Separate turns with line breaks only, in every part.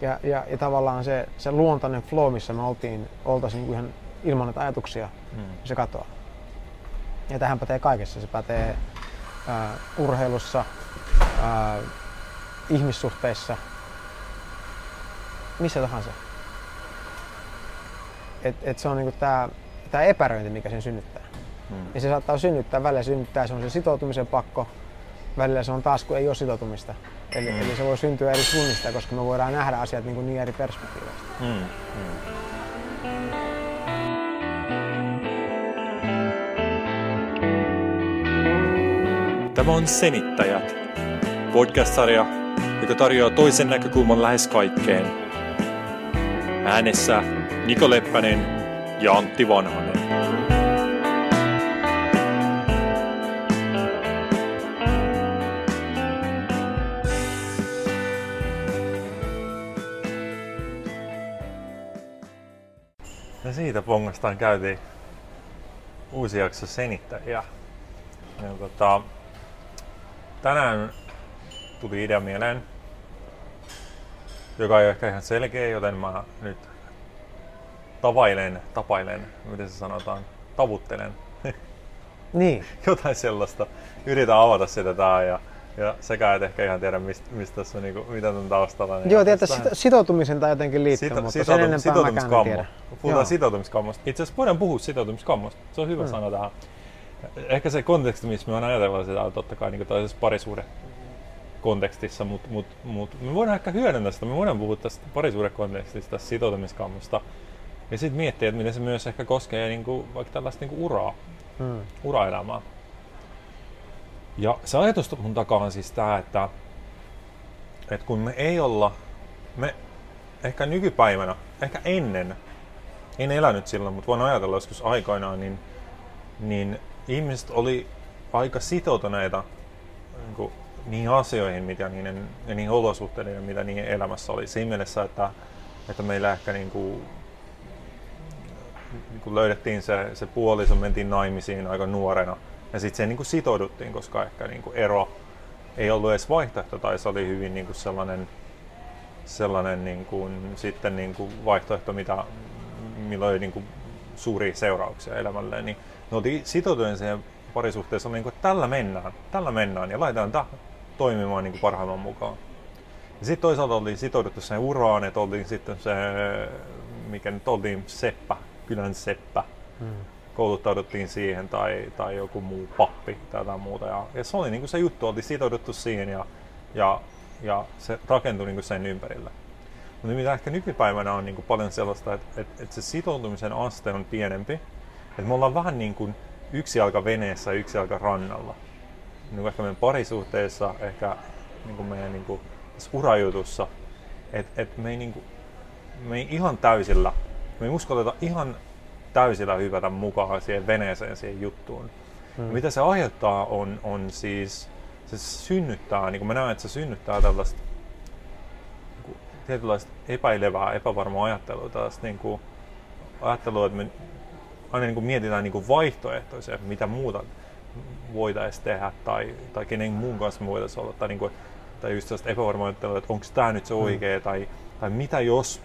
Ja, ja, ja tavallaan se, se luontainen flow, missä me oltiin, oltaisiin niin ihan ilman näitä ajatuksia, mm. se katoaa. Ja tähän pätee kaikessa. Se pätee ää, urheilussa, ää, ihmissuhteissa, missä tahansa. Et, et se on niinku tää, tää epäröinti, mikä sen synnyttää. Hmm. Ja se saattaa synnyttää, välillä synnyttää se on se sitoutumisen pakko, välillä se on taas kun ei ole sitoutumista. Eli, hmm. eli se voi syntyä eri suunnista, koska me voidaan nähdä asiat niin, kuin niin eri perspektiiveistä. Hmm. Hmm.
Tämä on Senittäjät, podcast-sarja, joka tarjoaa toisen näkökulman lähes kaikkeen. Äänessä Niko Leppänen ja Antti Vanhanen. Siitä pongastaan käytiin uusi jakso Senittäjiä. Ja tota, tänään tuli idea mieleen, joka ei ole ehkä ihan selkeä, joten mä nyt tavailen, tapailen, miten se sanotaan, tavuttelen.
Niin.
Jotain sellaista. Yritän avata sitä tää ja, ja sekä et ehkä ihan tiedä, mistä, mistä tässä, niinku, mitä on taustalla.
Niin Joo, tietysti vähän... sitoutumisen tai jotenkin liittyy, Sito, mutta sitoutum, sen enempää mäkään tiedä.
Puhutaan sitoutumiskammasta. Itse asiassa voidaan puhua sitoutumiskammasta. Se on hyvä hmm. sana tähän. Ehkä se konteksti, missä me on ajatellut sitä, on totta kai niin toisessa parisuuden kontekstissa, mutta mut, mut, me voidaan ehkä hyödyntää sitä, me voidaan puhua tästä parisuudekontekstista, tästä sitoutumiskammosta. Ja sitten miettiä, että miten se myös ehkä koskee niin kuin, vaikka tällaista niin kuin uraa, hmm. uraelämää. Ja se ajatus mun takaa on siis tämä, että, että kun me ei olla, me ehkä nykypäivänä, ehkä ennen, en elänyt silloin, mutta voin ajatella joskus aikoinaan, niin, niin ihmiset oli aika sitoutuneita niin kuin, niihin asioihin mitä niiden, ja niihin olosuhteisiin, mitä niiden elämässä oli. Siinä mielessä, että, että meillä ehkä niin kuin, niin kuin löydettiin se, se puoliso, mentiin naimisiin aika nuorena. Ja sitten se niin kuin sitouduttiin, koska ehkä niin kuin ero ei ollut edes vaihtoehto, tai se oli hyvin niin kuin sellainen, sellainen niin kuin, sitten niin kuin vaihtoehto, mitä, millä oli niin kuin suuria seurauksia elämälle. Niin ne oli sitoutuneet siihen parisuhteessa, niin kuin, että tällä mennään, tällä mennään ja laitetaan tämä toimimaan niin kuin parhaimman mukaan. Ja sitten toisaalta oltiin sitouduttu sen uraan, että oltiin sitten se, mikä nyt oltiin seppä, kylän seppä. Hmm. Kouluttauduttiin siihen tai, tai joku muu pappi tai jotain muuta. Ja, ja se oli niin kuin se juttu, oltiin sitouduttu siihen ja, ja, ja se rakentui niin kuin sen ympärille. Mutta mitä ehkä nykypäivänä on niin kuin paljon sellaista, että, että, että se sitoutumisen aste on pienempi. Että me ollaan vähän niin kuin yksi jalka veneessä ja yksi jalka rannalla niin kuin ehkä meidän parisuhteessa, ehkä niin kuin meidän niin kuin, urajutussa, että et me, ei, niin kuin, me ei ihan täysillä, me ei uskalleta ihan täysillä hypätä mukaan siihen veneeseen, siihen juttuun. Hmm. mitä se aiheuttaa on, on siis, se synnyttää, niin kuin mä näen, että se synnyttää tällaista niin tietynlaista epäilevää, epävarmaa ajattelua, tällaista niin kuin, ajattelua, että me aina niin kuin mietitään niin kuin vaihtoehtoisia, mitä muuta voitaisiin tehdä tai, tai kenen muun kanssa me voitaisiin olla. Tai, niin kuin, tai just sellaista epävarmaa että onko tämä nyt se oikea mm. tai, tai mitä jos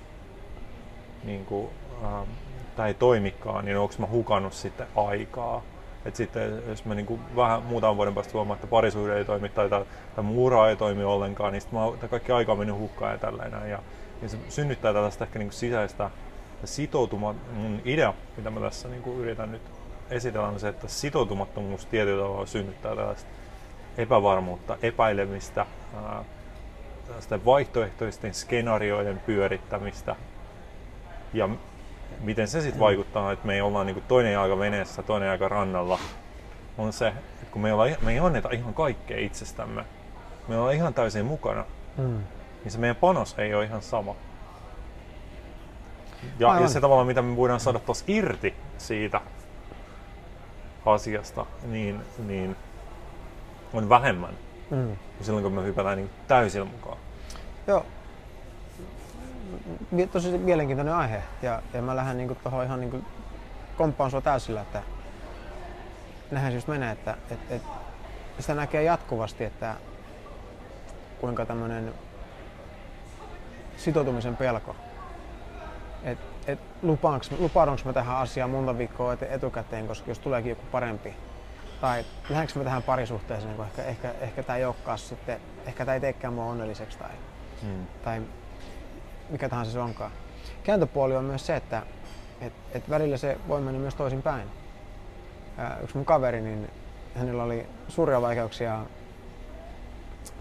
niin kuin, ähm, tämä ei toimikaan, niin onko mä hukannut sitten aikaa. Et sitten jos mä niinku vähän muutaman vuoden päästä huomaan, että parisuhde ei toimi tai, tai muura ei toimi ollenkaan, niin sitten mä, kaikki aika on mennyt hukkaan ja tällainen. Ja, ja se synnyttää tällaista ehkä niinku sisäistä sitoutumaa. Mun idea, mitä mä tässä niinku yritän nyt esitellään se, että sitoutumattomuus tietyllä tavalla synnyttää tällaista epävarmuutta, epäilemistä, ää, vaihtoehtoisten skenaarioiden pyörittämistä. Ja miten se sitten vaikuttaa, että me ei olla niinku toinen aika veneessä, toinen aika rannalla, on se, että kun me, olla, me ei anneta ihan kaikkea itsestämme, me ollaan ihan täysin mukana, mm. niin se meidän panos ei ole ihan sama. Ja, ja se tavalla, mitä me voidaan saada taas irti siitä asiasta, niin, niin on vähemmän mm. silloin, kun me hypätään niin täysin mukaan.
Joo. Tosi mielenkiintoinen aihe ja, ja mä lähden niin tuohon ihan niin komppaan sua täysillä, että näinhän just menee, että et, et, sitä näkee jatkuvasti, että kuinka tämmöinen sitoutumisen pelko. Et, et lupaanko mä tähän asiaan monta viikkoa etukäteen, koska jos tuleekin joku parempi, tai lähdenkö mä tähän parisuhteeseen, kun ehkä, ehkä, ehkä tämä ei olekaan sitten, ehkä tämä ei teekään mua onnelliseksi tai, hmm. tai mikä tahansa se onkaan. Kääntöpuoli on myös se, että et, et välillä se voi mennä myös toisin päin. yksi mun kaveri, niin hänellä oli suuria vaikeuksia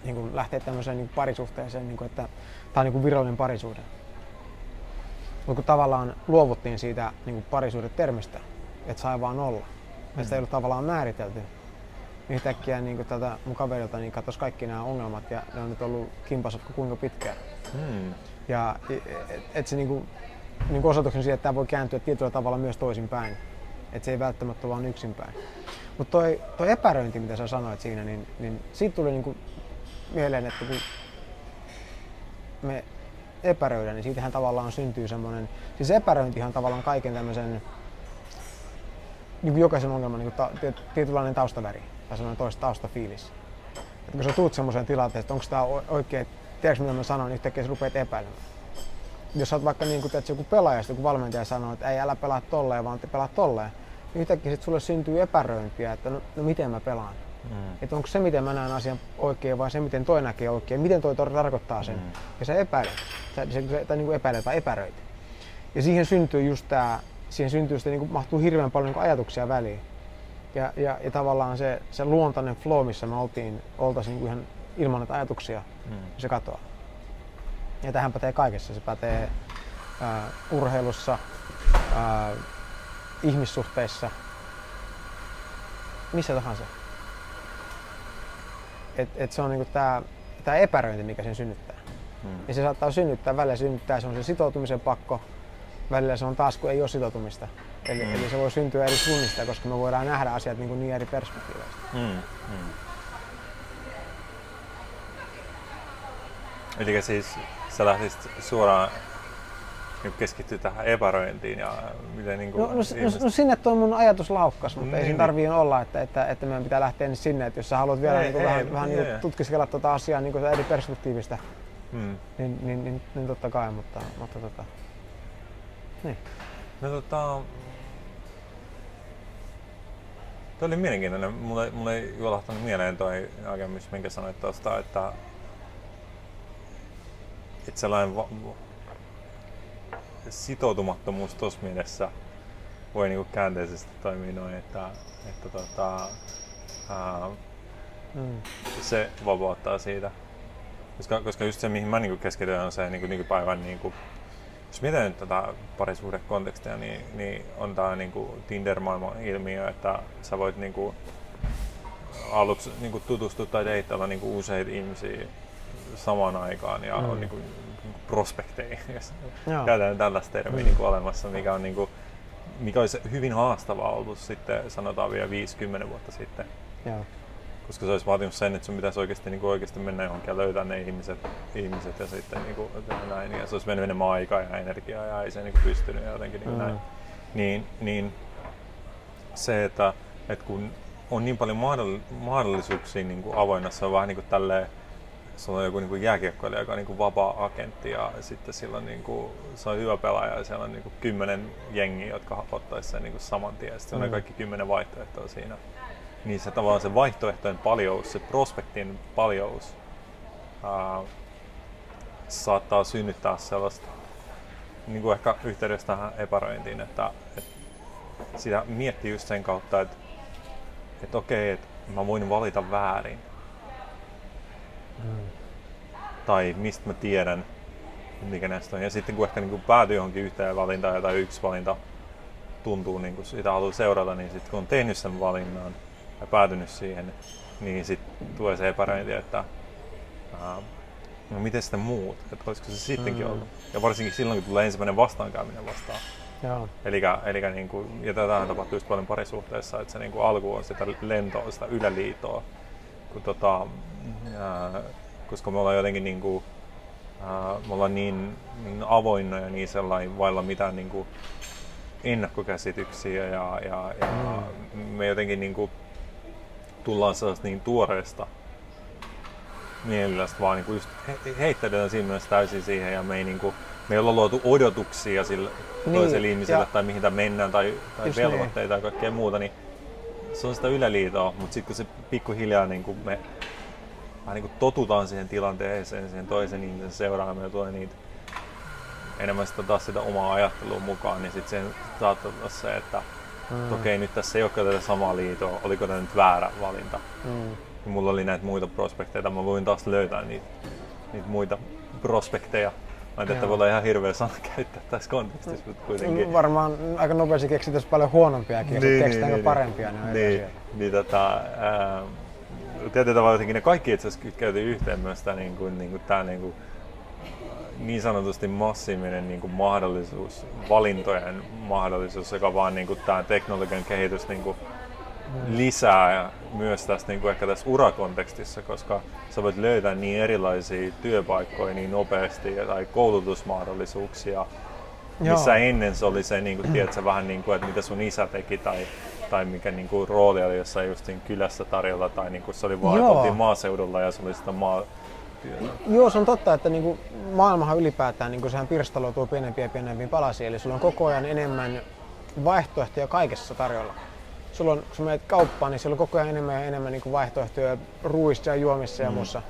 niin kuin lähteä tämmöiseen niin kuin parisuhteeseen, niin kuin, että tämä on niin kuin virallinen parisuhde. Mutta kun tavallaan luovuttiin siitä niin kuin termistä, että sai vaan olla, ja sitä ei ollut tavallaan määritelty, niin yhtäkkiä niin kuin mun kaverilta niin katosi kaikki nämä ongelmat ja ne on nyt ollut kimpassa kuinka pitkään. Hmm. Ja et, et se niin kuin, niin kuin osoituksen siihen, että tämä voi kääntyä tietyllä tavalla myös toisinpäin. Että se ei välttämättä ole vain yksinpäin. Mutta toi, toi epäröinti, mitä sä sanoit siinä, niin, niin siitä tuli niin kuin mieleen, että kun me epäröidään, niin siitähän tavallaan syntyy semmoinen, siis epäröintihan tavallaan kaiken tämmöisen, niin kuin jokaisen ongelman niin kuin ta, tietynlainen taustaväri tai semmoinen toista taustafiilis. Että kun sä tuut semmoiseen tilanteeseen, että onko tämä oikein, tiedätkö mitä mä sanon, yhtäkkiä sä rupeat epäilemään. Jos sä oot vaikka niin kuin, että joku pelaaja, joku valmentaja sanoo, että ei älä pelaa tolleen, vaan pelaa tolleen, niin yhtäkkiä sit sulle syntyy epäröintiä, että no, no miten mä pelaan. Mm. Että onko se, miten mä näen asian oikein vai se, miten toi näkee oikein, miten toi tarkoittaa sen. Mm. Ja sä epäilet, sä, se, tai niin kuin epäilet tai epäröit. Ja siihen syntyy just tämä, siihen syntyy sitä, niin kuin mahtuu hirveän paljon niin ajatuksia väliin. Ja, ja, ja tavallaan se, se luontainen flow, missä me oltiin, oltaisiin niin ihan ilman näitä ajatuksia, mm. se katoaa. Ja tähän pätee kaikessa. Se pätee ää, urheilussa, ää, ihmissuhteissa, missä tahansa. Et, et se on niinku tää, tää epäröinti, mikä sen synnyttää. Hmm. Ja se saattaa synnyttää, välillä synnyttää, se on se sitoutumisen pakko, välillä se on taas, kun ei ole sitoutumista. Eli, hmm. eli se voi syntyä eri suunnista, koska me voidaan nähdä asiat niin, kuin niin eri perspektiiveistä. Hmm. Hmm.
Eli siis sä lähtisit suoraan niin keskittyy tähän epäröintiin ja miten niin kuin
no, no, no, no, sinne tuo mun ajatus laukkas, mutta niin, ei siinä niin. tarvii olla, että, että, että meidän pitää lähteä sinne, että jos sä haluat vielä ei, niin kuin ei, vähän, ei, vähän niin tutkiskella tuota asiaa niin kuin eri perspektiivistä, hmm. niin, niin, niin, niin, totta kai, mutta, mutta tota, niin.
No tota, Tuo oli mielenkiintoinen. Mulle, mulle ei juolahtanut mieleen toi näkemys, minkä sanoit tuosta, että, että sellainen va- sitoutumattomuus tuossa mielessä voi niinku käänteisesti toimia noin, että, että tota, ää, mm. se vapauttaa siitä. Koska, koska just se, mihin mä niinku keskityn, on se niinku nykypäivän, niinku, jos mietin nyt tätä parisuhdekontekstia, niin, niin on tämä niinku Tinder-maailman ilmiö, että sä voit niinku, aluksi niinku tutustua tai deittailla niinku useita ihmisiä samaan aikaan ja mm. on niinku prospekteihin, jos käytetään tällaista termiä mm. niin kuin olemassa, mikä, on, niin kuin, mikä olisi hyvin haastavaa ollut sitten, sanotaan vielä 50 vuotta sitten. Joo. Koska se olisi vaatinut sen, että sun pitäisi oikeasti, niin kuin oikeasti mennä johonkin ja löytää ne ihmiset, ihmiset ja sitten niin kuin, näin. Ja se olisi mennyt enemmän aikaa ja energiaa ja ei se niin kuin pystynyt ja jotenkin niin mm. näin. Niin, niin se, että, että kun on niin paljon mahdollisuuksia niin kuin avoinna, se on vähän niin kuin tälleen, sulla on joku niin jääkiekkoilija, joka on niin vapaa-agentti ja sitten sillä on, niin kuin, se on hyvä pelaaja ja siellä on niin kuin kymmenen jengiä, jotka ottaisi sen niin kuin saman tien. Sitten mm. on kaikki kymmenen vaihtoehtoa siinä. Niin se tavallaan se vaihtoehtojen paljous, se prospektin paljous ää, saattaa synnyttää sellaista niin kuin ehkä yhteydessä tähän epäröintiin, että, että sitä miettii just sen kautta, että, että okei, että mä voin valita väärin Mm. Tai mistä mä tiedän, mikä näistä on. Ja sitten kun ehkä niin kuin päätyy johonkin yhteen valintaan tai yksi valinta tuntuu, niin kuin sitä haluaa seurata, niin sitten kun on tehnyt sen valinnan ja päätynyt siihen, niin sitten tulee se epäröinti, että ää, no miten sitten muut, että olisiko se sittenkin mm. ollut. Ja varsinkin silloin, kun tulee ensimmäinen vastaankäyminen vastaan. Eli, eli niin kuin, ja tätä tapahtuu just paljon parisuhteessa, että se niin kuin alku on sitä lentoa, sitä yläliitoa, kun tota, ää, koska me ollaan jotenkin niin kuin, ää, me ollaan niin, niin avoinna ja niin sellainen vailla mitään niin kuin ennakkokäsityksiä ja, ja, ja mm. me jotenkin niin kuin, tullaan sellaista niin tuoreesta mielellä vaan niinku just he, heittäydytään siinä myös täysin siihen ja me ei niinku, me ei olla luotu odotuksia sille niin, toiselle ihmiselle ja, tai mihin mennään tai, tai niin. velvoitteita niin. tai kaikkea muuta, niin se on sitä yläliitoa, mutta sitten kun se pikkuhiljaa niin kuin me vähän niin kuin totutaan siihen tilanteeseen, siihen toisen ihmisen seuraamaan ja tulee niitä enemmän sitä taas sitä omaa ajattelua mukaan, niin sitten saattaa olla se, että mm. okei, nyt tässä ei olekaan tätä samaa liitoa, oliko tämä nyt väärä valinta. Mm. Ja mulla oli näitä muita prospekteja, mä voin taas löytää niitä, niitä muita prospekteja. Mä en että voi olla ihan hirveä sana käyttää tässä kontekstissa, mutta kuitenkin.
Varmaan aika nopeasti keksittäisi paljon huonompiakin, ja niin, keksitäänkö niin, parempia, niin,
niin, niin, tota, ää, tietyllä tavalla jotenkin ne kaikki itse asiassa kytkeytyy yhteen myös tämä niin kuin, niin kuin, tämä niin kuin, niin sanotusti massiivinen niin kuin mahdollisuus, valintojen mahdollisuus, joka vaan niin kuin, tämä teknologian kehitys niin kuin, lisää ja myös tässä niin kuin ehkä tässä urakontekstissa, koska sä voit löytää niin erilaisia työpaikkoja niin nopeasti tai koulutusmahdollisuuksia, Joo. missä ennen se oli se, niin kuin, tiedätkö, vähän niin kuin, että mitä sun isä teki tai, tai mikä niin kuin, rooli oli jossain just kylässä tarjolla tai niin kuin, se oli vaan, maaseudulla ja se oli sitä maa,
Joo, se on totta, että niin kuin maailmahan ylipäätään niin kuin sehän pirstaloituu pienempiä ja pienempiin palasiin, eli sulla on koko ajan enemmän vaihtoehtoja kaikessa tarjolla sulla on, kun menet kauppaan, niin siellä on koko ajan enemmän ja enemmän niin kuin vaihtoehtoja ruuissa ja juomissa ja mm. muussa.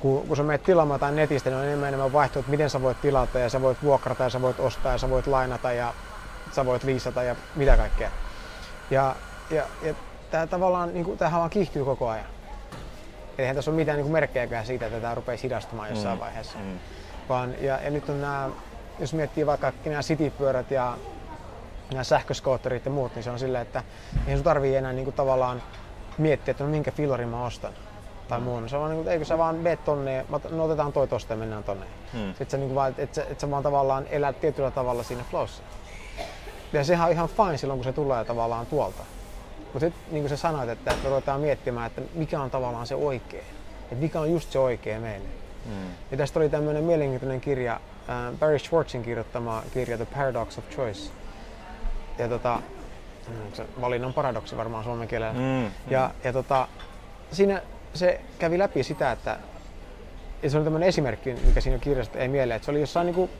Kun, kun sä menet tilaamaan tai netistä, niin on enemmän enemmän vaihtoehtoja, miten sä voit tilata ja sä voit vuokrata ja sä voit ostaa ja sä voit lainata ja sä voit liisata ja mitä kaikkea. Ja, ja, ja tämä tavallaan, niin kuin, tämähän vaan kiihtyy koko ajan. Eihän tässä ole mitään niin kuin merkkejäkään siitä, että tämä rupeaa hidastumaan jossain mm. vaiheessa. Mm. Vaan, ja, ja nyt on nämä, jos miettii vaikka nämä citypyörät ja nämä sähköskootterit ja muut, niin se on silleen, että ei sun tarvii enää niin kuin tavallaan miettiä, että no minkä fillarin mä ostan tai muun. Se on vaan niin kuin, eikö sä vaan meet tonne no otetaan toi tosta ja mennään tonne. Hmm. Sitten sä, niin kuin vaan, että, että, että sä vaan tavallaan elät tietyllä tavalla siinä flowssa. Ja sehän on ihan fine silloin, kun se tulee tavallaan tuolta. Mutta sitten niin kuin sä sanoit, että me ruvetaan miettimään, että mikä on tavallaan se oikea. Että mikä on just se oikea meille. Hmm. Ja tästä oli tämmöinen mielenkiintoinen kirja, äh, Barry Schwartzin kirjoittama kirja The Paradox of Choice ja tota, mm, se valinnan paradoksi varmaan suomen kielellä. Mm, ja, mm. ja tota, siinä se kävi läpi sitä, että ja se oli tämmöinen esimerkki, mikä siinä kirjassa ei mieleen, että se oli jossain niin kuin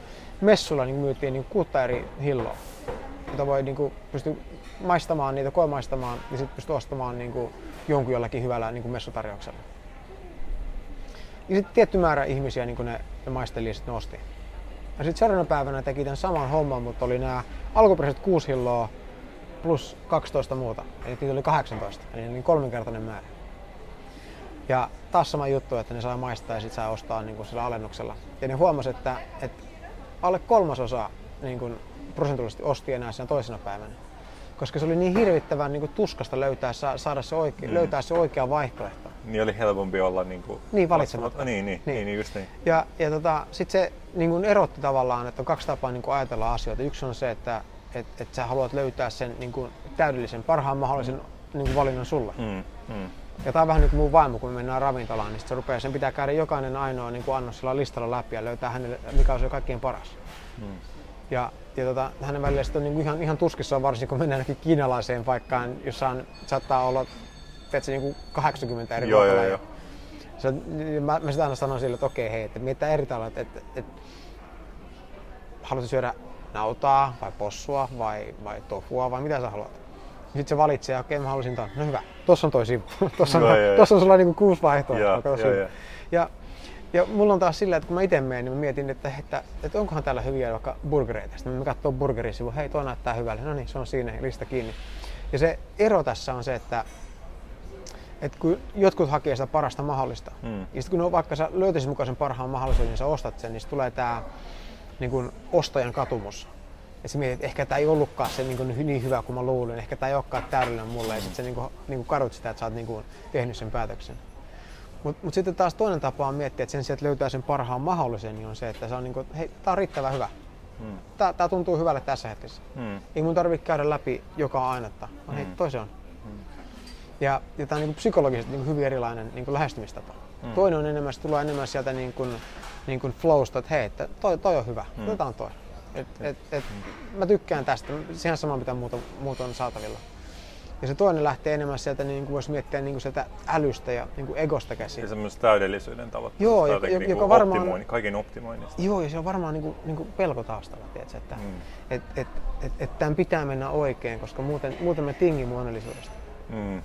messulla niin myytiin niin kuutta eri hilloa, jota voi niin kuin, pysty maistamaan niitä, koemaistamaan ja sitten pysty ostamaan niin kuin, jonkun jollakin hyvällä niin kuin messutarjouksella. Ja sitten tietty määrä ihmisiä niin kuin ne, ne maisteli ja sitten nosti. Ja sitten seuraavana päivänä teki tämän saman homman, mutta oli nämä alkuperäiset 6 hilloa plus 12 muuta. Eli niitä oli 18, eli niin kolminkertainen määrä. Ja taas sama juttu, että ne saa maistaa ja sitten saa ostaa niin kuin sillä alennuksella. Ja ne huomasi, että, että alle kolmasosa niin kuin prosentuaalisesti osti enää sen toisena päivänä. Koska se oli niin hirvittävän niin kuin tuskasta löytää, saada se oikea, mm. löytää se oikea vaihtoehto.
Niin oli helpompi olla niin kuin
niin, valitsematta.
Niin, niin, niin. niin, just niin.
Ja, ja tota, sitten se niin kuin erotti tavallaan, että on kaksi tapaa niin kuin ajatella asioita. Yksi on se, että et, et sä haluat löytää sen niin kuin täydellisen, parhaan mahdollisen mm. niin kuin valinnan sulle. Mm. Mm. Ja tämä on vähän niin kuin mun vaimo, kun me mennään ravintolaan, niin se rupeaa, sen pitää käydä jokainen ainoa niin kuin annos sillä listalla läpi ja löytää hänelle, mikä on se kaikkein paras. Mm. Ja, ja tota, hänen välillä sitten on niin ihan, ihan tuskissa, varsinkin kun mennään ainakin kiinalaiseen paikkaan, jossa on, saattaa olla teetkö, niin kuin 80 eri joo, joo, joo. Se, mä, mä sitä aina sanon sille, että okei, hei, että mietitään eri tavalla, että, että, että haluatko syödä nautaa vai possua vai, vai tofua vai mitä sä haluat. Sitten se valitsee, okei, mä haluaisin ton. No hyvä, tossa on toi sivu. tossa on, no, tossa on sulla niinku kuusi vaihtoehtoa. Ja, ja, ja, ja mulla on taas sillä, että kun mä itse menen, niin mä mietin, että, että, että onkohan täällä hyviä vaikka burgereita. Sitten mä katson burgerin sivu, hei tuo näyttää hyvälle. No niin, se on siinä, lista kiinni. Ja se ero tässä on se, että et kun jotkut hakee sitä parasta mahdollista, mm. ja sitten kun no, vaikka sä löytäisit mukaan sen parhaan mahdollisuuden, niin sä ostat sen, niin tulee tämä niin kun ostajan katumus. Ja sä mietit, että ehkä tämä ei ollutkaan se niin, kuin, niin hyvä kuin mä luulin, ehkä tämä ei olekaan täydellinen mulle, ja sitten sä niin kuin, niin kuin kadut sitä, että sä oot niin kuin, tehnyt sen päätöksen. Mutta mut sitten taas toinen tapa on miettiä, että sen sijaan, että löytää sen parhaan mahdollisen, niin on se, että se on niin kuin, hei, tää on riittävän hyvä. Hmm. Tää, tää tuntuu hyvälle tässä hetkessä. Hmm. Ei mun tarvitse käydä läpi joka ainetta, vaan hei, hmm. toi se on. Hmm. Ja, ja tämä on niin psykologisesti niin hyvin erilainen niin lähestymistapa. Hmm. Toinen on enemmän, se tulee enemmän sieltä niin kuin, niin kuin flowsta, että hei, että toi, toi on hyvä, hmm. otetaan toi. Et, et, et, hmm. Mä tykkään tästä, siihen sama mitä muuta, muuta on saatavilla. Ja se toinen lähtee enemmän sieltä, niin kuin voisi miettiä niin kuin sieltä älystä ja niin kuin egosta käsin.
Ja semmoista täydellisyyden tavoitteesta.
Joo, joka-
jotenkin
joka varmaan-
optimoinnin, kaiken optimoinnista.
Joo, ja se on varmaan niin kuin, niin kuin pelko taustalla, tiedätkö, että
Mm.
et, et, et, et tämän pitää mennä oikein, koska muuten, muuten me tingimme onnellisuudesta.
Mm.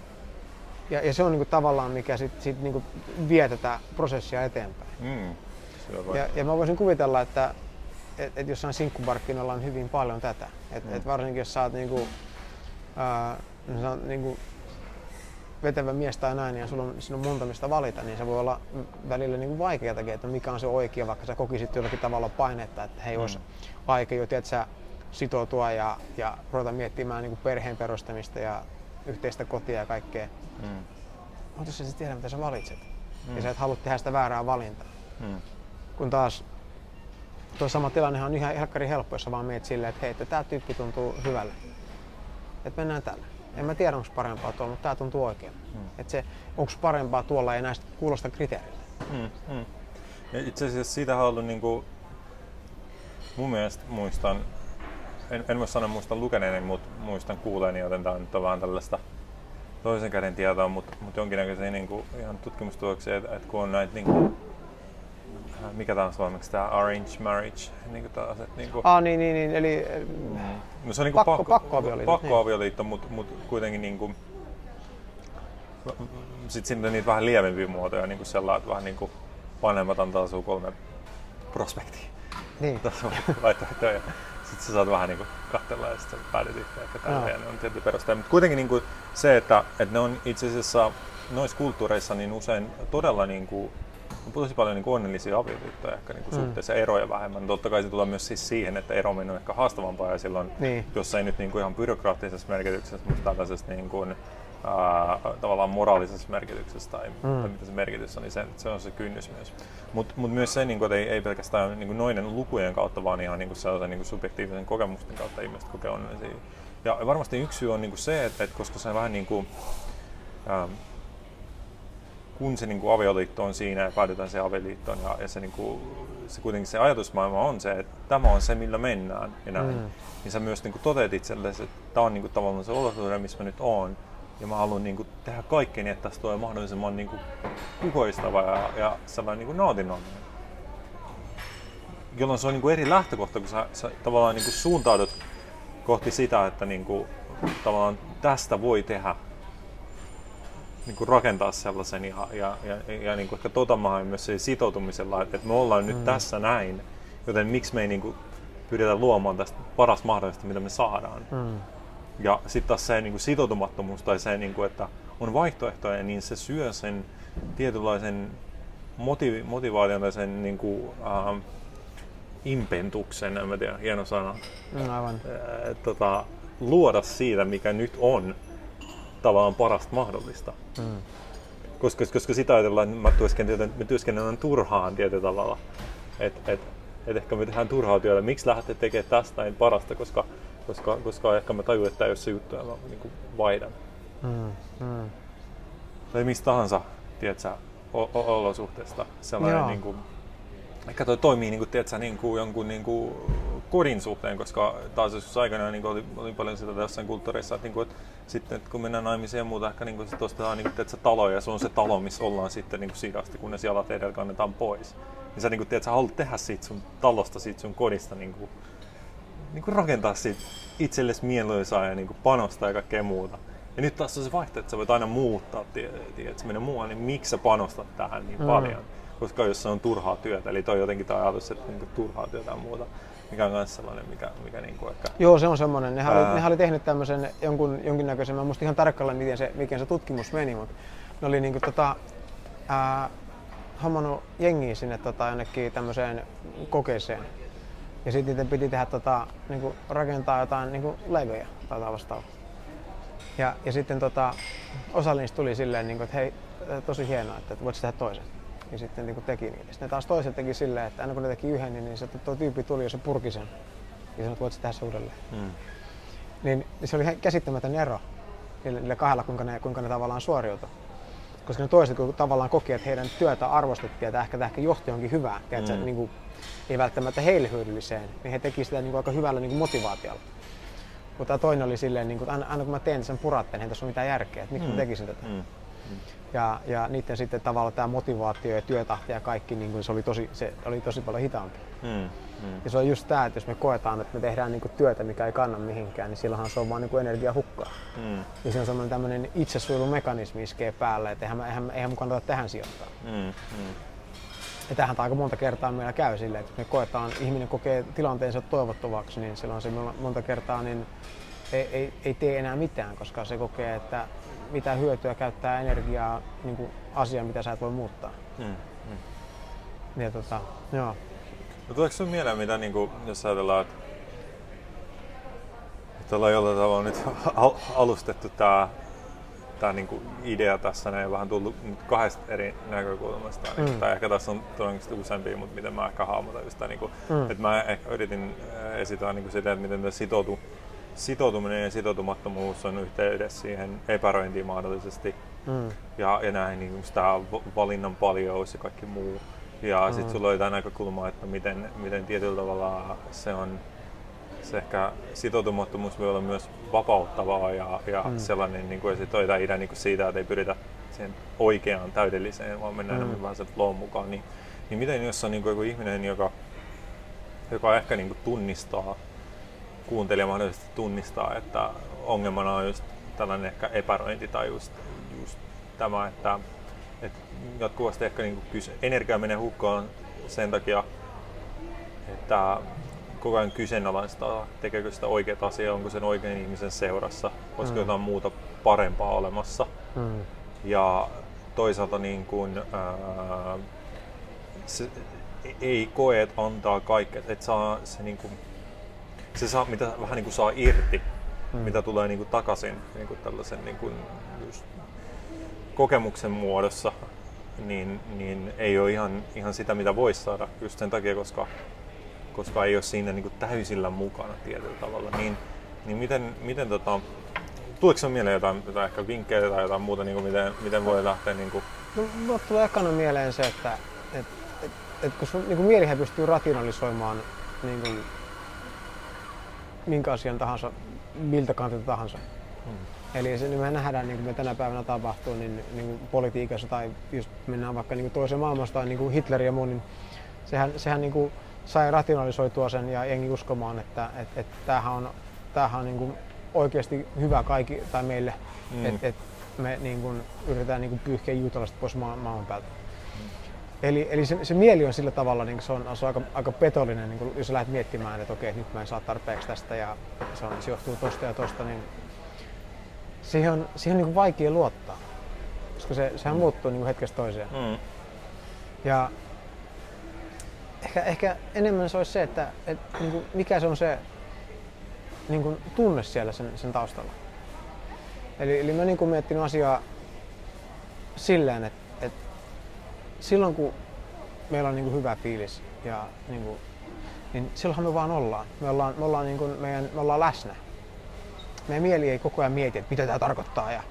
Ja, ja se on niin kuin tavallaan, mikä sit, sit niin kuin vie tätä prosessia eteenpäin.
Mm.
Ja, ja mä voisin kuvitella, että et, et jossain sinkkumarkkinoilla on hyvin paljon tätä. Et,
Mm.
et varsinkin jos sä oot niinku, no sä oot niinku vetävä mies tai nainen ja sulla on, siinä on monta mistä valita, niin se voi olla välillä niinku vaikeatakin, että mikä on se oikea, vaikka sä kokisit jollakin tavalla painetta, että hei,
Mm.
olisi aika jo, tiedät, sitoutua ja, ja ruveta miettimään niinku perheen perustamista ja yhteistä kotia ja kaikkea.
Mm.
Mutta jos sä tiedä, mitä sä valitset,
Mm.
ja sä et halua tehdä sitä väärää valintaa.
Mm.
Kun taas tuo sama tilannehan on ihan helkkari helppo, jos sä vaan meet silleen, että hei, että tää tyyppi tuntuu hyvälle. Että mennään tällä. En mä tiedä, onko parempaa tuolla, mutta tää tuntuu oikein.
Mm.
Että se, onko parempaa tuolla, ei näistä kuulosta kriteerillä.
Mm, mm. Itse asiassa siitä on ollut niinku, mun mielestä muistan, en, en voi sanoa muistan lukeneeni, mutta muistan kuuleeni, joten tämä nyt on vähän tällaista toisen käden tietoa, mutta, mutta jonkinnäköisiä niinku, ihan tutkimustuloksia, että, että kun on näitä niinku, äh, mikä tämä on suomeksi, tämä arrange marriage, niinku tällaiset niinku,
Ah, niin, niin, niin eli
Mm. No se on niinku
Pakko-
pakko,
pakkoavioliitot,
pakkoavioliitto, mutta mut kuitenkin niinku, sitten siinä on niitä vähän lievempiä muotoja, niinku sellainen, että vähän niinku vanhemmat antaa sun kolme prospektia
niin.
vaihtoehtoja. Sitten sä saat vähän niinku katsella ja sitten päädyt yhteen, että tällä ne on tietty perusteella. Mutta kuitenkin niinku se, että, että ne on itse asiassa noissa kulttuureissa niin usein todella niinku, on tosi paljon niinku onnellisia avioliittoja ehkä niinku
Mm.
suhteessa eroja vähemmän. Totta kai se tulee myös siis siihen, että erominen on ehkä haastavampaa ja silloin,
Niin.
jos ei nyt niinku ihan byrokraattisessa merkityksessä, mutta tällaisessa niinku, ää, tavallaan moraalisessa merkityksessä tai,
Mm.
tai mitä se merkitys on, niin se, se on se kynnys myös. Mutta mut myös se, niinku, että ei, ei pelkästään niinku noiden lukujen kautta, vaan ihan niinku sellaisen niinku subjektiivisen kokemusten kautta ihmiset kokee onnellisia. Ja varmasti yksi syy on niinku se, että, että koska se vähän niinku, ää, kun se niinku avioliitto on siinä ja päädytään siihen avioliittoon ja, ja se, niinku, se kuitenkin se ajatusmaailma on se, että tämä on se, millä mennään ja näin.
Mm.
Niin sä myös niinku toteat itsellesi, että tämä on niinku tavallaan se olosuhde, missä mä nyt oon. Ja mä haluan niinku tehdä kaikkeni, että tästä tulee mahdollisimman niinku kukoistava ja, ja sellainen niinku nautinnollinen. Jolloin se on niinku eri lähtökohta, kun sä, sä tavallaan niinku suuntaudut kohti sitä, että niinku, tavallaan tästä voi tehdä niin kuin rakentaa sellaisen ja, ja, ja, ja niin kuin ehkä tota myös sillä sitoutumisella, että, me ollaan nyt tässä näin, joten miksi me ei niin kuin pyritä luomaan tästä paras mahdollista, mitä me saadaan.
Mm.
Ja sitten taas se niin kuin sitoutumattomuus tai se, niin kuin, että on vaihtoehtoja, niin se syö sen tietynlaisen motivi, motivaation tai sen niin kuin, ähm, impentuksen, en mä tiedä, hieno sana,
Mm, aivan.
ää, tota, luoda siitä, mikä nyt on tavallaan parasta mahdollista.
Mm.
Koska, koska sitä ajatellaan, että mä työskentelen, me työskennellään turhaan tietyllä tavalla. Että et, et ehkä me tehdään turhaa työtä. Miksi lähdette tekemään tästä näin parasta, koska, koska, koska ehkä mä tajun, että tämä ei ole se juttu, ja mä niin vaihdan.
Mm. Mm.
Tai mistä tahansa, tiedätkö, o- o- olosuhteesta. Sellainen,
Joo.
niin kuin, ehkä toi toimii niin kuin, tiedätkö, niin kuin jonkun niin kuin kodin suhteen, koska taas joskus aikanaan niin oli, oli, paljon sitä jossain kulttuurissa, että, niin kuin, että sitten että kun mennään naimisiin ja muuta, ehkä niin kuin, sit ostetaan niin kuin, tiedätkö, talo ja se on se talo, missä ollaan sitten niin kuin siitä asti, kunnes jalat edellä kannetaan pois. Niin sä, niin kuin, tiedätkö, haluat tehdä siitä sun talosta, siitä sun kodista niin kuin, niin kuin rakentaa siitä itsellesi mieluisaa ja niin kuin panostaa ja kaikkea muuta. Ja nyt taas on se vaihtoehto, että sä voit aina muuttaa, tiedät, että mennä muualle, niin miksi sä panostat tähän niin
Mm.
paljon? Koska jos se on turhaa työtä, eli toi jotenkin tämä ajatus, että niin turhaa työtä ja muuta, mikä on myös sellainen, mikä, mikä niin kuin ehkä...
Joo, se on semmoinen. Nehän, oli,
Ää.
nehän oli tehnyt tämmöisen jonkun, jonkinnäköisen, mä en muista ihan tarkalleen miten se, miten se tutkimus meni, mutta ne oli niinku tota, ää, hommannut jengiä sinne tota, jonnekin tämmöiseen kokeeseen. Ja sitten niiden piti tehdä tota, niinku, rakentaa jotain niinku, levyjä tai jotain vastaavaa. Ja, ja sitten tota, osa niistä tuli silleen, niinku, että hei, tosi hienoa, että voit tehdä toisen. Ja sitten niinku, teki niitä. Sitten taas toiset teki silleen, että aina kun ne teki yhden, niin, niin se tuo tyyppi tuli ja se purki sen. Ja sanoi, että voit tehdä se uudelleen
Mm.
niin se oli käsittämätön ero niillä, kahdella, kuinka ne, kuinka ne tavallaan suoriutui. Koska ne toiset kun tavallaan koki, että heidän työtä arvostettiin, että ehkä, ehkä johti johonkin hyvään, tiedätkö,
Mm.
niin kuin, ei välttämättä heille hyödylliseen, niin he teki sitä niin kuin aika hyvällä niin kuin motivaatiolla. Mutta toinen oli silleen, niin kuin, aina, aina kun mä teen sen puratten, ei tässä ole mitään järkeä, että miksi mm. mä tekisin tätä. Mm. Ja, ja niiden sitten tavallaan tämä motivaatio ja työtahti ja kaikki, niin kuin se, oli tosi, se oli tosi paljon hitaampi. Mm. Mm. Ja se on just tämä, että jos me koetaan, että me tehdään niin kuin työtä, mikä ei kanna mihinkään, niin silloinhan se on vaan niin energia hukkaa. Mm. Ja se on semmoinen tämmöinen itsesuojelumekanismi iskee päälle, että eihän, eihän, eihän mun kannata tähän sijoittaa. Mm. Mm. Ja tähän aika monta kertaa meillä käy silleen, että me koetaan, ihminen kokee tilanteensa toivottavaksi, niin silloin se monta kertaa niin ei, ei, ei tee enää mitään, koska se kokee, että mitä hyötyä käyttää energiaa niin kuin asia, mitä sä et voi muuttaa. Mm, mm. Ja tota, joo.
No tuleeko sinulle mieleen, mitä, niin kuin, jos ajatellaan, että, että ollaan jollain tavalla nyt al- alustettu tämä tämä niinku idea tässä näin vähän tullut kahdesta eri näkökulmasta. Mm. Niin, tai ehkä tässä on todennäköisesti useampia, mutta miten mä ehkä hahmotan just niinku, mm. että mä ehkä yritin äh, esitellä niinku sitä, että miten tämä sitoutu, sitoutuminen ja sitoutumattomuus on yhteydessä siihen epäröintiin mahdollisesti. Mm. Ja, ja näin niin tämä valinnan paljous ja kaikki muu. Ja mm. sitten sulla oli tämä näkökulma, että miten, miten tietyllä tavalla se on se ehkä sitoutumattomuus voi olla myös vapauttavaa ja, ja mm. sellainen, niin kuin, ja sitten tämä idea niin kuin siitä, että ei pyritä siihen oikeaan täydelliseen, vaan mennään mm. vähän sen flow mukaan. Niin, niin miten jos on niin kuin joku ihminen, joka, joka ehkä niin kuin tunnistaa, kuuntelija mahdollisesti tunnistaa, että ongelmana on just tällainen ehkä epäröinti tai just, just tämä, että, että jatkuvasti ehkä niin kuin kyse, energia menee hukkaan sen takia, että koko ajan kyseenalaistaa, tekeekö sitä oikeat asiaa, onko sen oikean ihmisen seurassa, olisiko mm. jotain muuta parempaa olemassa. Mm. Ja toisaalta niin kuin, ää, se, ei koe, että antaa kaikkea, että saa se, niin kuin, se saa, mitä vähän niin kuin saa irti, mm. mitä tulee niin kuin takaisin niin kuin tällaisen niin kuin just kokemuksen muodossa, niin, niin ei ole ihan, ihan sitä, mitä voisi saada just sen takia, koska koska ei ole siinä niin kuin täysillä mukana tietyllä tavalla. Niin, niin miten, miten tota, tuleeko sinulle mieleen jotain, jotain ehkä vinkkejä tai jotain muuta, niin kuin miten, miten voi lähteä? Niin kuin...
No, tulee ekana mieleen se, että et, et, et kun sun niin kuin mielihän pystyy rationalisoimaan niin kuin, minkä asian tahansa, miltä kantilta tahansa. Hmm. Eli se, niin me nähdään, niin kuin me tänä päivänä tapahtuu, niin, niin kuin politiikassa tai jos mennään vaikka niin kuin toiseen maailmasta tai niin kuin Hitler ja muu, niin sehän, sehän niin kuin, sai rationalisoitua sen ja jengi uskomaan, että et, et tämähän on, tämähän on niin kuin oikeasti hyvä kaikki tai meille, mm. että et me niin kuin yritetään niin kuin pyyhkiä juutalaiset pois maan, maan päältä. Eli, eli se, se, mieli on sillä tavalla, niin se on, se on aika, aika petollinen, niin jos lähdet miettimään, että okei, nyt mä en saa tarpeeksi tästä ja se, on, se johtuu tosta ja tosta, niin siihen on, siihen on niin vaikea luottaa, koska se, sehän mm. muuttuu niin hetkestä toiseen. Mm. Ja ehkä, ehkä enemmän se olisi se, että, että niin kuin, mikä se on se niin kuin, tunne siellä sen, sen taustalla. Eli, eli mä niin kuin miettinyt asiaa silleen, että silloin kun meillä on niin kuin hyvä fiilis ja niin kuin, niin silloinhan me vaan ollaan. Me ollaan, me ollaan, niin kuin, meidän, me ollaan läsnä. Meidän mieli ei koko ajan mieti, että mitä tämä tarkoittaa ja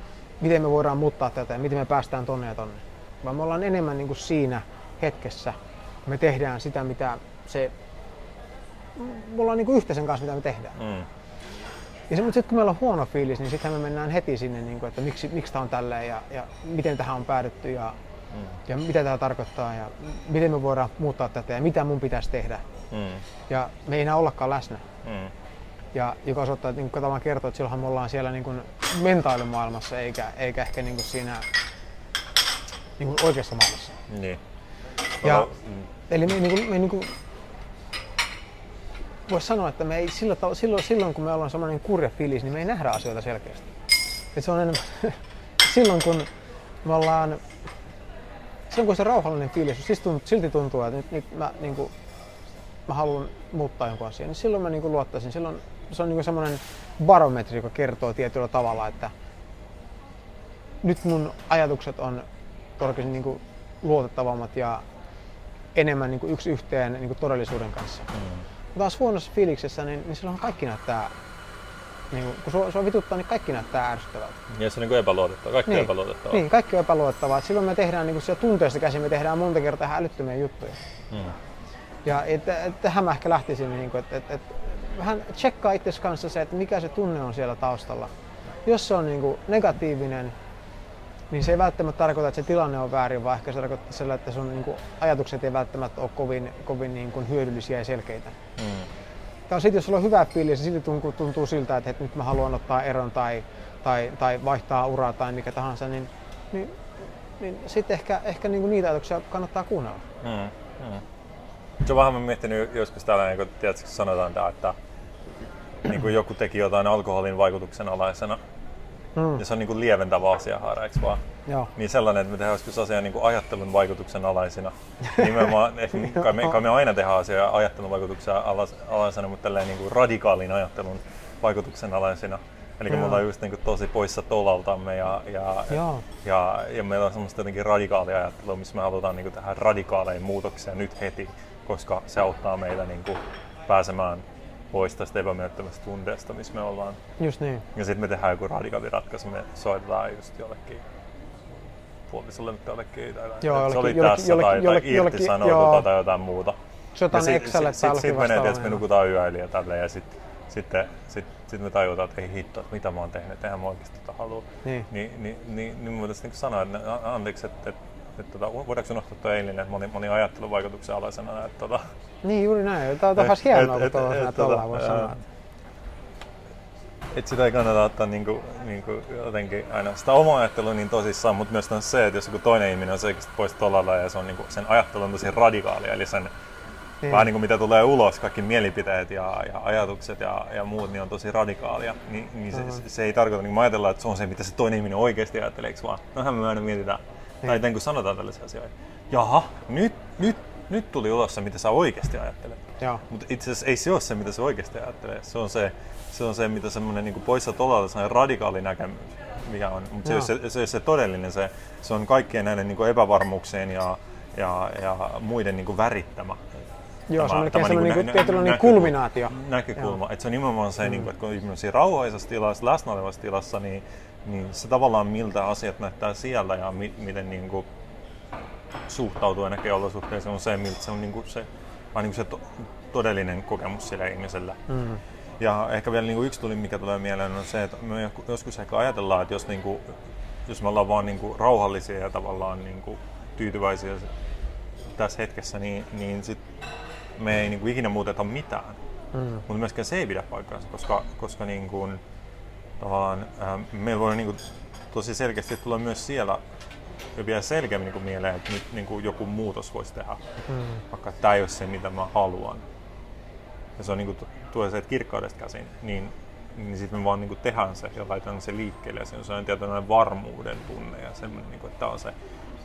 miten me voidaan muuttaa tätä ja miten me päästään tonne ja tonne. Vaan me ollaan enemmän niin kuin siinä hetkessä me tehdään sitä, mitä se... Me ollaan niin yhteisen kanssa, mitä me tehdään. Mm. Ja mutta sitten kun meillä on huono fiilis, niin sitten me mennään heti sinne, niin kuin, että miksi, miksi tämä on tälleen ja, ja miten tähän on päädytty ja, mm. ja mitä tämä tarkoittaa ja miten me voidaan muuttaa tätä ja mitä mun pitäisi tehdä. Mm. Ja me ei enää ollakaan läsnä. Mm. Ja joka osoittaa, että niin kuin tavallaan kertoo, että silloinhan me ollaan siellä niin kuin mentailumaailmassa eikä, eikä ehkä niin kuin siinä niin kuin oikeassa maailmassa.
Niin.
Ja, mm. Eli me, niin kuin, me niin kuin, voisi sanoa, että me ei sillä silloin, silloin kun me ollaan semmoinen kurja fiilis, niin me ei nähdä asioita selkeästi. Et se on enemmän, silloin kun me ollaan, silloin kun se rauhallinen fiilis, siis tuntuu, silti tuntuu, että nyt, nyt mä, niin kuin, mä haluan muuttaa jonkun asian, niin silloin mä niin kuin luottaisin. Silloin se on niin semmoinen barometri, joka kertoo tietyllä tavalla, että nyt mun ajatukset on todellakin niin kuin luotettavammat ja enemmän niin kuin yksi yhteen niin kuin todellisuuden kanssa. Mm. Mutta taas huonossa fiiliksessä, niin, niin silloin kaikki näyttää, niin kun sua, sua vituttaa, niin kaikki näyttää ärsyttävältä.
Ja se on niin epäluotettavaa, kaikki
niin.
on epäluotettavaa.
Niin, kaikki on epäluotettavaa. Silloin me tehdään niin kuin tunteesta käsin, me tehdään monta kertaa älyttömiä juttuja. Mm. Ja et, et, tähän mä ehkä lähtisin, niin kuin, että et, et, vähän tsekkaa itse kanssa se, että mikä se tunne on siellä taustalla. Jos se on niin kuin negatiivinen, niin se ei välttämättä tarkoita, että se tilanne on väärin, vaan ehkä se tarkoittaa sillä, että sun niin kuin, ajatukset ei välttämättä ole kovin, kovin niin kuin, hyödyllisiä ja selkeitä. Mm. Tai sitten jos sulla on hyvä fiilis, niin silti tuntuu, tuntuu siltä, että, että nyt mä haluan ottaa eron tai, tai, tai vaihtaa uraa tai mikä tahansa, niin, niin, niin sitten ehkä, ehkä niin kuin niitä ajatuksia kannattaa kuunnella. Mm. Mm.
Se on vähän miettinyt joskus tällainen, kun tiedätkö, sanotaan tämä, että niin kuin joku teki jotain alkoholin vaikutuksen alaisena, mm. ja se on niin kuin lieventävä asiahaara, eikö vaan? Joo. Niin sellainen, että me tehdään joskus asiaa niin kuin ajattelun vaikutuksen alaisina. Nimenomaan, että kai me, kai me aina tehdään asiaa ajattelun vaikutuksen alaisena, mutta niin kuin radikaalin ajattelun vaikutuksen alaisina. Eli me ollaan just niin kuin tosi poissa tolaltamme ja, ja, ja, ja, meillä on semmoista jotenkin radikaalia ajattelua, missä me halutaan niin kuin tehdä radikaaleja muutoksia nyt heti, koska se auttaa meitä niin kuin pääsemään pois tästä epämiellyttävästä tunteesta, missä me ollaan.
Just niin.
Ja sitten me tehdään joku radikaali ratkaisu, me soitetaan just jollekin puolisolle tai jollekin, tai Joo, jollekin, se oli jollekin, tässä jollekin, tai, jollekin, tai irtisanoudutaan tai jotain muuta.
Jotain Excel
Sitten sit, menee, että me nukutaan yöllä ja tälleen, ja sitten sitten sit, sit me tajutaan, että ei hitto, että mitä mä oon tehnyt, eihän mä oikeasti tota halua. Niin. Niin, niin, niin, niin mä voitaisiin niin sanoa, että anteeksi, että, että että tota, voidaanko unohtaa tuo eilinen, että moni, moni ajatteluvaikutuksen alaisena. Että, tota,
niin juuri näin. Tämä on taas hienoa, kun tuolla voi sanoa.
Että sitä ei kannata ottaa niinku, niinku jotenkin aina sitä omaa ajattelua niin tosissaan, mutta myös se, että jos joku toinen ihminen on oikeasti pois tolalla ja se on niinku, sen ajattelu on tosi radikaalia, eli sen niin. vähän niin kuin mitä tulee ulos, kaikki mielipiteet ja, ja ajatukset ja, ja muut, niin on tosi radikaalia. Ni, niin se, se, se, ei tarkoita, niin mä ajatellaan, että se on se, mitä se toinen ihminen oikeasti ajattelee, vaan? Nohan me aina mietitään, niin. Tai kun sanotaan tällaisia asioita. Jaha, nyt, nyt, nyt tuli ulos se, mitä sä oikeasti ajattelet. Mutta itse asiassa ei se ole se, mitä se oikeasti ajattelee. Se on se, se, on se mitä semmoinen niin poissa tolalta sellainen radikaali näkemys, mikä on. Mutta se, se, se, se, todellinen, se, se on kaikkien näiden niin epävarmuuksien ja, ja, ja muiden niin värittämä.
Joo, tämä, se on melkein niin nä- tietynlainen nä- kulminaatio.
Näkökulma. Että se on nimenomaan se, mm. niin kuin, että kun ihminen on siinä rauhaisessa tilassa, läsnä olevassa tilassa, niin niin se tavallaan miltä asiat näyttää siellä ja mi- miten niin kuin, suhtautuu ainakin olosuhteisiin on se, miltä se on niin kuin se, vai niin kuin se to- todellinen kokemus sillä ihmisellä. Mm. Ja ehkä vielä niin kuin yksi tuli, mikä tulee mieleen, on se, että me joskus ehkä ajatellaan, että jos, niin kuin, jos me ollaan vaan niin kuin rauhallisia ja tavallaan niin kuin tyytyväisiä tässä hetkessä, niin, niin sit me ei niin kuin ikinä muuteta mitään. Mm. Mutta myöskään se ei pidä paikkaansa, koska, koska niin kuin, tavallaan äh, meillä voi niin kuin, tosi selkeästi tulla myös siellä ja vielä selkeämmin niin kuin mieleen, että nyt niin kuin joku muutos voisi tehdä, mm. vaikka tämä ei ole se, mitä mä haluan. Ja se on niin kuin, tulee se, että kirkkaudesta käsin, niin, niin sitten me vaan niin kuin tehdään se ja laitetaan se liikkeelle ja se on sellainen tietynlainen varmuuden tunne ja semmoinen, niin kuin, että tämä on se.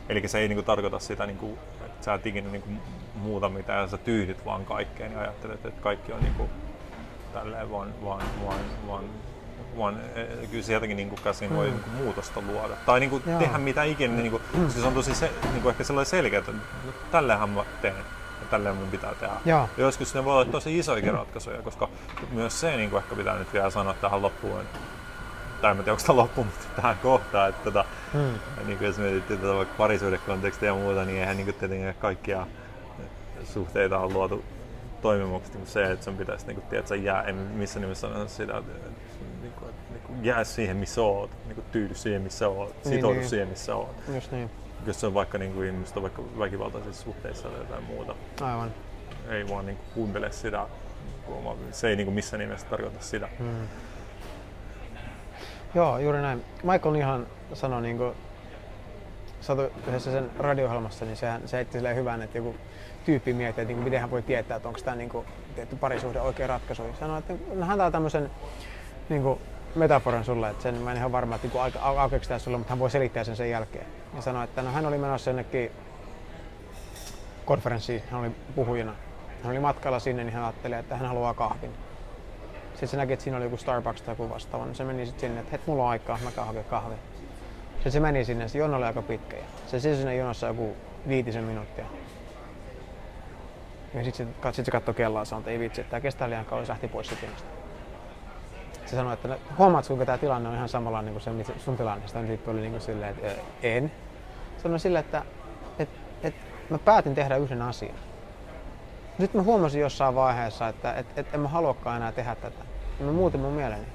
Eli se ei niin kuin, tarkoita sitä, niin kuin, että sä et ikinä niin kuin, muuta mitään sä tyydyt vaan kaikkeen ja ajattelet, että kaikki on niin kuin, tälleen vaan, vaan, vaan, vaan vaan eh, kyllä sieltäkin niin kuin käsin voi mm. muutosta luoda. Tai niin kuin tehdä mitä ikinä, niin kuin, mm. se on tosi se, niin kuin ehkä sellainen selkeä, että no, tällähän mä teen ja tälleen mun pitää tehdä. Ja joskus ne voi olla tosi isoikin ratkaisuja, koska myös se niin kuin ehkä pitää nyt vielä sanoa tähän loppuun, tai en tiedä onko tämä loppu, mutta tähän kohtaan, että tota, mm. niin kuin jos mietittiin tätä vaikka parisuudekontekstia ja muuta, niin eihän niin kuin tietenkin kaikkia suhteita on luotu toimimuksesta niin se, että sun pitäisi niin kuin, tiedätkö, jää, en missä nimessä sanoa sitä, että niin kuin, niin kuin, jää siihen, missä oot, niin kuin, tyydy siihen, missä oot, niin, sitoudu niin. siihen, missä oot.
Just niin.
Jos se on vaikka niin kuin, ihmiset on vaikka väkivaltaisissa suhteissa tai jotain muuta.
Aivan.
Ei vaan niin kuin, kuuntele sitä, se ei niin kuin, missään nimessä tarkoita sitä. Hmm.
Joo, juuri näin. Michael ihan sanoi, niin kuin, satu yhdessä sen radio-ohjelmassa, niin sehän, se heitti hyvän, että joku tyyppi miettii, että niin miten hän voi tietää, että onko tämä niin kuin, tietty parisuhde oikea ratkaisu. Sanoi, että no, hän antaa tämmöisen niin kuin, metaforan sulle, että sen mä en ihan varma, että niin aukeeko tämä sulle, mutta hän voi selittää sen sen jälkeen. Ja sanoi, että no, hän oli menossa jonnekin konferenssiin, hän oli puhujana. Hän oli matkalla sinne, niin hän ajatteli, että hän haluaa kahvin. Sitten se näki, että siinä oli joku Starbucks tai joku vastaava, niin se meni sitten sinne, että heti mulla on aikaa, mä käyn kahvi. Sitten se meni sinne, se jono oli aika pitkä. Se seisoi siinä jonossa joku viitisen minuuttia. Ja sitten sit, sit se katsoi kelloa ja sanoi, että ei vitsi, että tämä kestää liian kauan, lähti pois sitinasta. Se sanoi, että no, huomaat, kuinka tämä tilanne on ihan samalla niin kuin se, mitä sun tilanne. Sitten tyyppi oli niin kuin silleen, että en. Sanoin silleen, että, että, että mä päätin tehdä yhden asian. Nyt mä huomasin jossain vaiheessa, että et, et en mä haluakaan enää tehdä tätä. Ja mä muutin mun mieleni.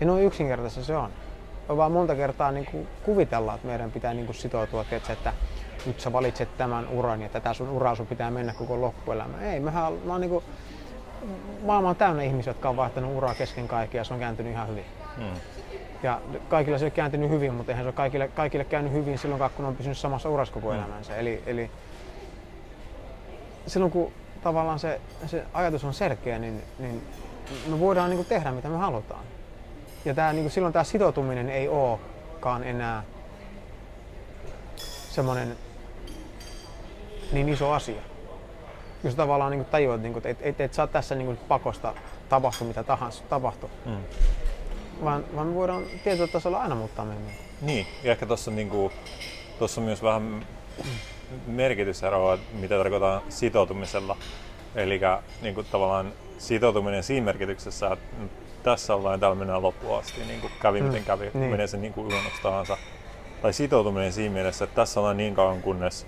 Ja noin yksinkertaisesti se on. Me vaan monta kertaa niin kuin kuvitellaan, että meidän pitää niin kuin sitoutua, tietysti, että nyt sä valitset tämän uran ja tätä sun uraa sun pitää mennä koko loppuelämä. Ei, mehän, mä oon niin kuin, maailma on täynnä ihmisiä, jotka on vaihtanut uraa kesken kaiken ja se on kääntynyt ihan hyvin. Hmm. Ja kaikilla se on kääntynyt hyvin, mutta eihän se ole kaikille, kaikille käynyt hyvin silloin, kun on pysynyt samassa urassa koko hmm. elämänsä. Eli, eli silloin kun tavallaan se, se ajatus on selkeä, niin, niin me voidaan niin kuin tehdä mitä me halutaan. Ja tää, niin kuin silloin tämä sitoutuminen ei olekaan enää semmoinen niin iso asia. Jos tavallaan niin tajuat, niin että et, et, saa tässä niin kuin pakosta tapahtu mitä tahansa tapahtuu. Mm. Vaan, vaan me voidaan tietyllä tasolla aina muuttaa meidän
Niin, ja ehkä tuossa niin kuin, on myös vähän merkityseroa, mitä tarkoittaa sitoutumisella. Eli niin kuin, tavallaan sitoutuminen siinä merkityksessä, että tässä ollaan täällä mennään loppuun asti, niin kuin kävi mm. miten kävi, niin. menee se niin kuin tahansa. Tai sitoutuminen siinä mielessä, että tässä ollaan niin kauan kunnes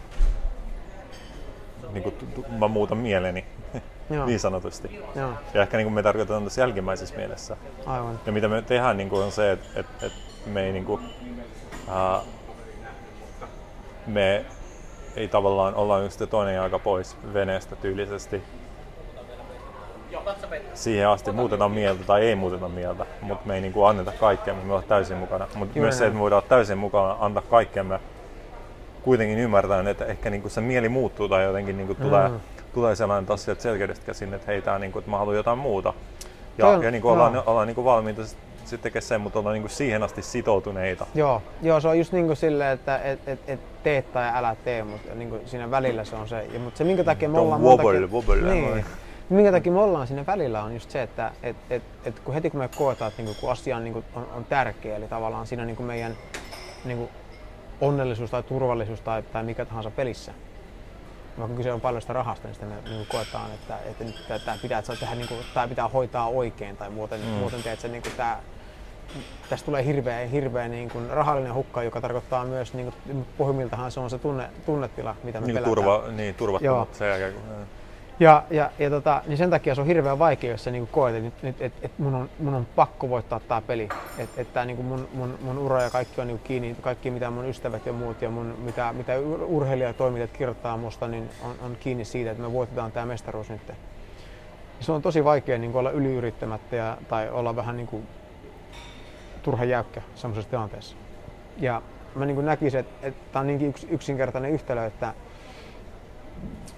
niin kuin, mä muutan mieleni Joo. niin sanotusti. Joo. Ja ehkä niin kuin me tarkoitetaan tässä jälkimmäisessä mielessä.
Aivan.
Ja mitä me tehdään niin kuin on se, että, että, että me ei niin kuin, uh, me ei tavallaan olla yksi toinen jalka pois veneestä tyylisesti siihen asti muutetaan mieltä tai ei muuteta mieltä, mutta me ei niin kuin anneta kaikkea, me olla täysin mukana. Mutta myös se, että me voidaan olla täysin mukana, antaa kaikkemme, kuitenkin ymmärtää, että ehkä niin kuin se mieli muuttuu tai jotenkin niin kuin tulee, mm. tulee sellainen asia selkeydestä käsin, että hei, tää, niin kuin, että mä haluan jotain muuta. Ja, on, ja niin kuin ollaan, ollaan niin kuin valmiita sitten tekemään sen, mutta ollaan niin kuin siihen asti sitoutuneita.
Joo, joo se on just niin kuin silleen, että et, et, et tee tai älä tee, mutta niin kuin siinä välillä se on se. Ja, mutta se minkä takia me ollaan...
Wobble, wobble,
niin, minkä takia me ollaan siinä välillä on just se, että et, et, et kun heti kun me koetaan, että niinku, kun asia on, niinku, on, on tärkeä, eli tavallaan siinä niinku meidän niinku, onnellisuus tai turvallisuus tai, tai mikä tahansa pelissä, vaikka kyse on paljon sitä rahasta, niin sitten me niin koetaan, että, että nyt tämä pitää, että tehdä, niin kuin, tämä pitää hoitaa oikein tai muuten, mm. muuten teet se, niin kuin, tämä, tästä tulee hirveä, hirveä niin kuin rahallinen hukka, joka tarkoittaa myös, niin kuin, pohjimmiltahan se on se tunne, tunnetila, mitä me
niin
pelätään.
Turva, niin, turvattomuutta sen jälkeen.
Ja, ja, ja tota, niin sen takia se on hirveän vaikea, jos sä niin koet, että nyt, et, et mun, on, mun on pakko voittaa tämä peli. Että et, niin mun, mun, mun ura ja kaikki on niin kiinni, kaikki mitä mun ystävät ja muut ja mun, mitä, mitä urheilijatoimijat kirjoittaa musta, niin on, on kiinni siitä, että me voitetaan tämä mestaruus nyt. Se on tosi vaikea niin olla yliyrittämättä ja, tai olla vähän niin kuin, turha jäykkä semmoisessa tilanteessa. Ja mä niin näkisin, että, että tämä on niinkin yksinkertainen yhtälö, että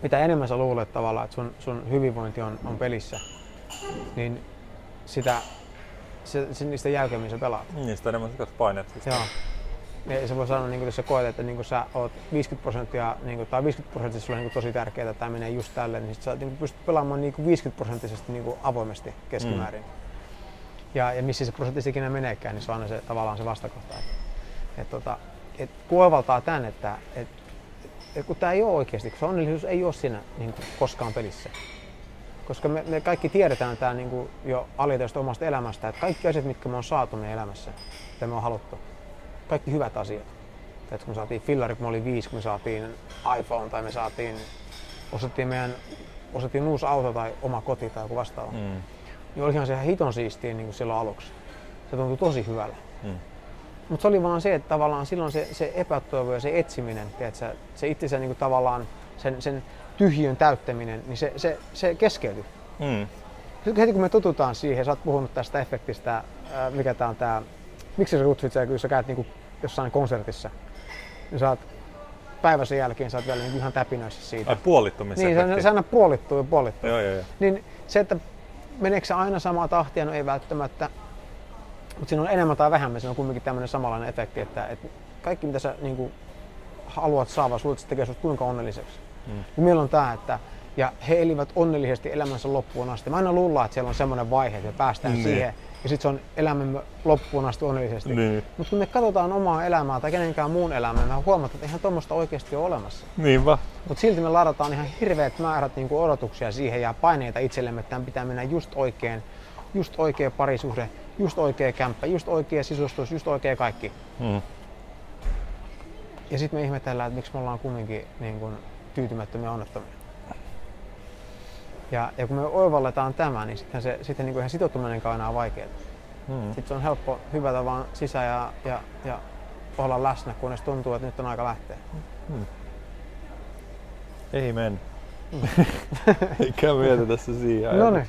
mitä enemmän sä luulet tavallaan, että sun, sun hyvinvointi on, on pelissä, niin sitä, se, se, niistä jäykemmin sä pelaat.
Niistä enemmän sä painet.
Joo. Ja se voi sanoa, niin jos sä koet, että niin sä oot 50 prosenttia, niin tai 50 prosenttia sulle niin tosi tärkeää, että tämä menee just tälle, niin sit sä niin pystyt pelaamaan niin 50 prosenttisesti niin avoimesti keskimäärin. Mm. Ja, ja missä se prosentti ikinä meneekään, niin se on aina se, tavallaan se vastakohta. Et, et, tota, et kuovaltaa tämän, että et kun tämä ei ole oikeasti, kun se onnellisuus ei ole siinä niin kuin, koskaan pelissä. Koska me, me kaikki tiedetään tämä niin kuin, jo aliteista omasta elämästä, että kaikki asiat, mitkä me on saatu meidän elämässä, mitä me on haluttu, kaikki hyvät asiat. että kun me saatiin fillari, kun me oli viisi, kun me saatiin iPhone tai me saatiin, ostettiin meidän ostettiin uusi auto tai oma koti tai joku vastaava, mm. niin olihan se ihan hiton siistiä niin kuin silloin aluksi. Se tuntui tosi hyvällä. Mm. Mutta se oli vaan se, että tavallaan silloin se, se epätoivo ja se etsiminen, tiedätkö, se itsensä niin kuin tavallaan sen, sen tyhjön täyttäminen, niin se, se, se keskeytyi. Mm. Heti kun me tututaan siihen, sä oot puhunut tästä efektistä, mikä tää on tää, miksi sä kutsut sitä, kun sä käyt niinku jossain konsertissa, niin sä oot päivän sen jälkeen sä oot vielä niinku ihan täpinöissä siitä.
Ai puolittumisefekti.
Niin, se, se aina puolittuu ja puolittuu.
Joo, joo, joo.
Niin se, että meneekö se aina samaa tahtia, no ei välttämättä, mutta siinä on enemmän tai vähemmän, siinä on kuitenkin tämmöinen samanlainen efekti, että, että kaikki mitä sä niin kuin, haluat saada, sulle se tekee sinut kuinka onnelliseksi. Mm. Ja meillä on tämä, että ja he elivät onnellisesti elämänsä loppuun asti. Mä aina luullaan, että siellä on semmoinen vaihe, että me päästään niin. siihen ja sitten se on elämämme loppuun asti onnellisesti.
Niin.
Mutta kun me katsotaan omaa elämää tai kenenkään muun elämää, me huomataan, että eihän tuommoista oikeasti ole olemassa.
Niinpä.
Mutta silti me ladataan ihan hirveät määrät niinku odotuksia siihen ja paineita itsellemme, että tämän pitää mennä just oikein, just oikea parisuhde, just oikea kämppä, just oikea sisustus, just oikea kaikki. Mm. Ja sitten me ihmetellään, että miksi me ollaan kumminkin niin kun, tyytymättömiä onnettomia. Ja, ja kun me oivalletaan tämä, niin sitten se sitten niin ihan sitoutuminen on enää vaikeaa. Hmm. Sitten se on helppo hyvätä vaan sisään ja, ja, ja olla läsnä, kunnes tuntuu, että nyt on aika lähteä. Hmm.
Amen. Mm. Eikä mietitä tässä siihen.
No niin.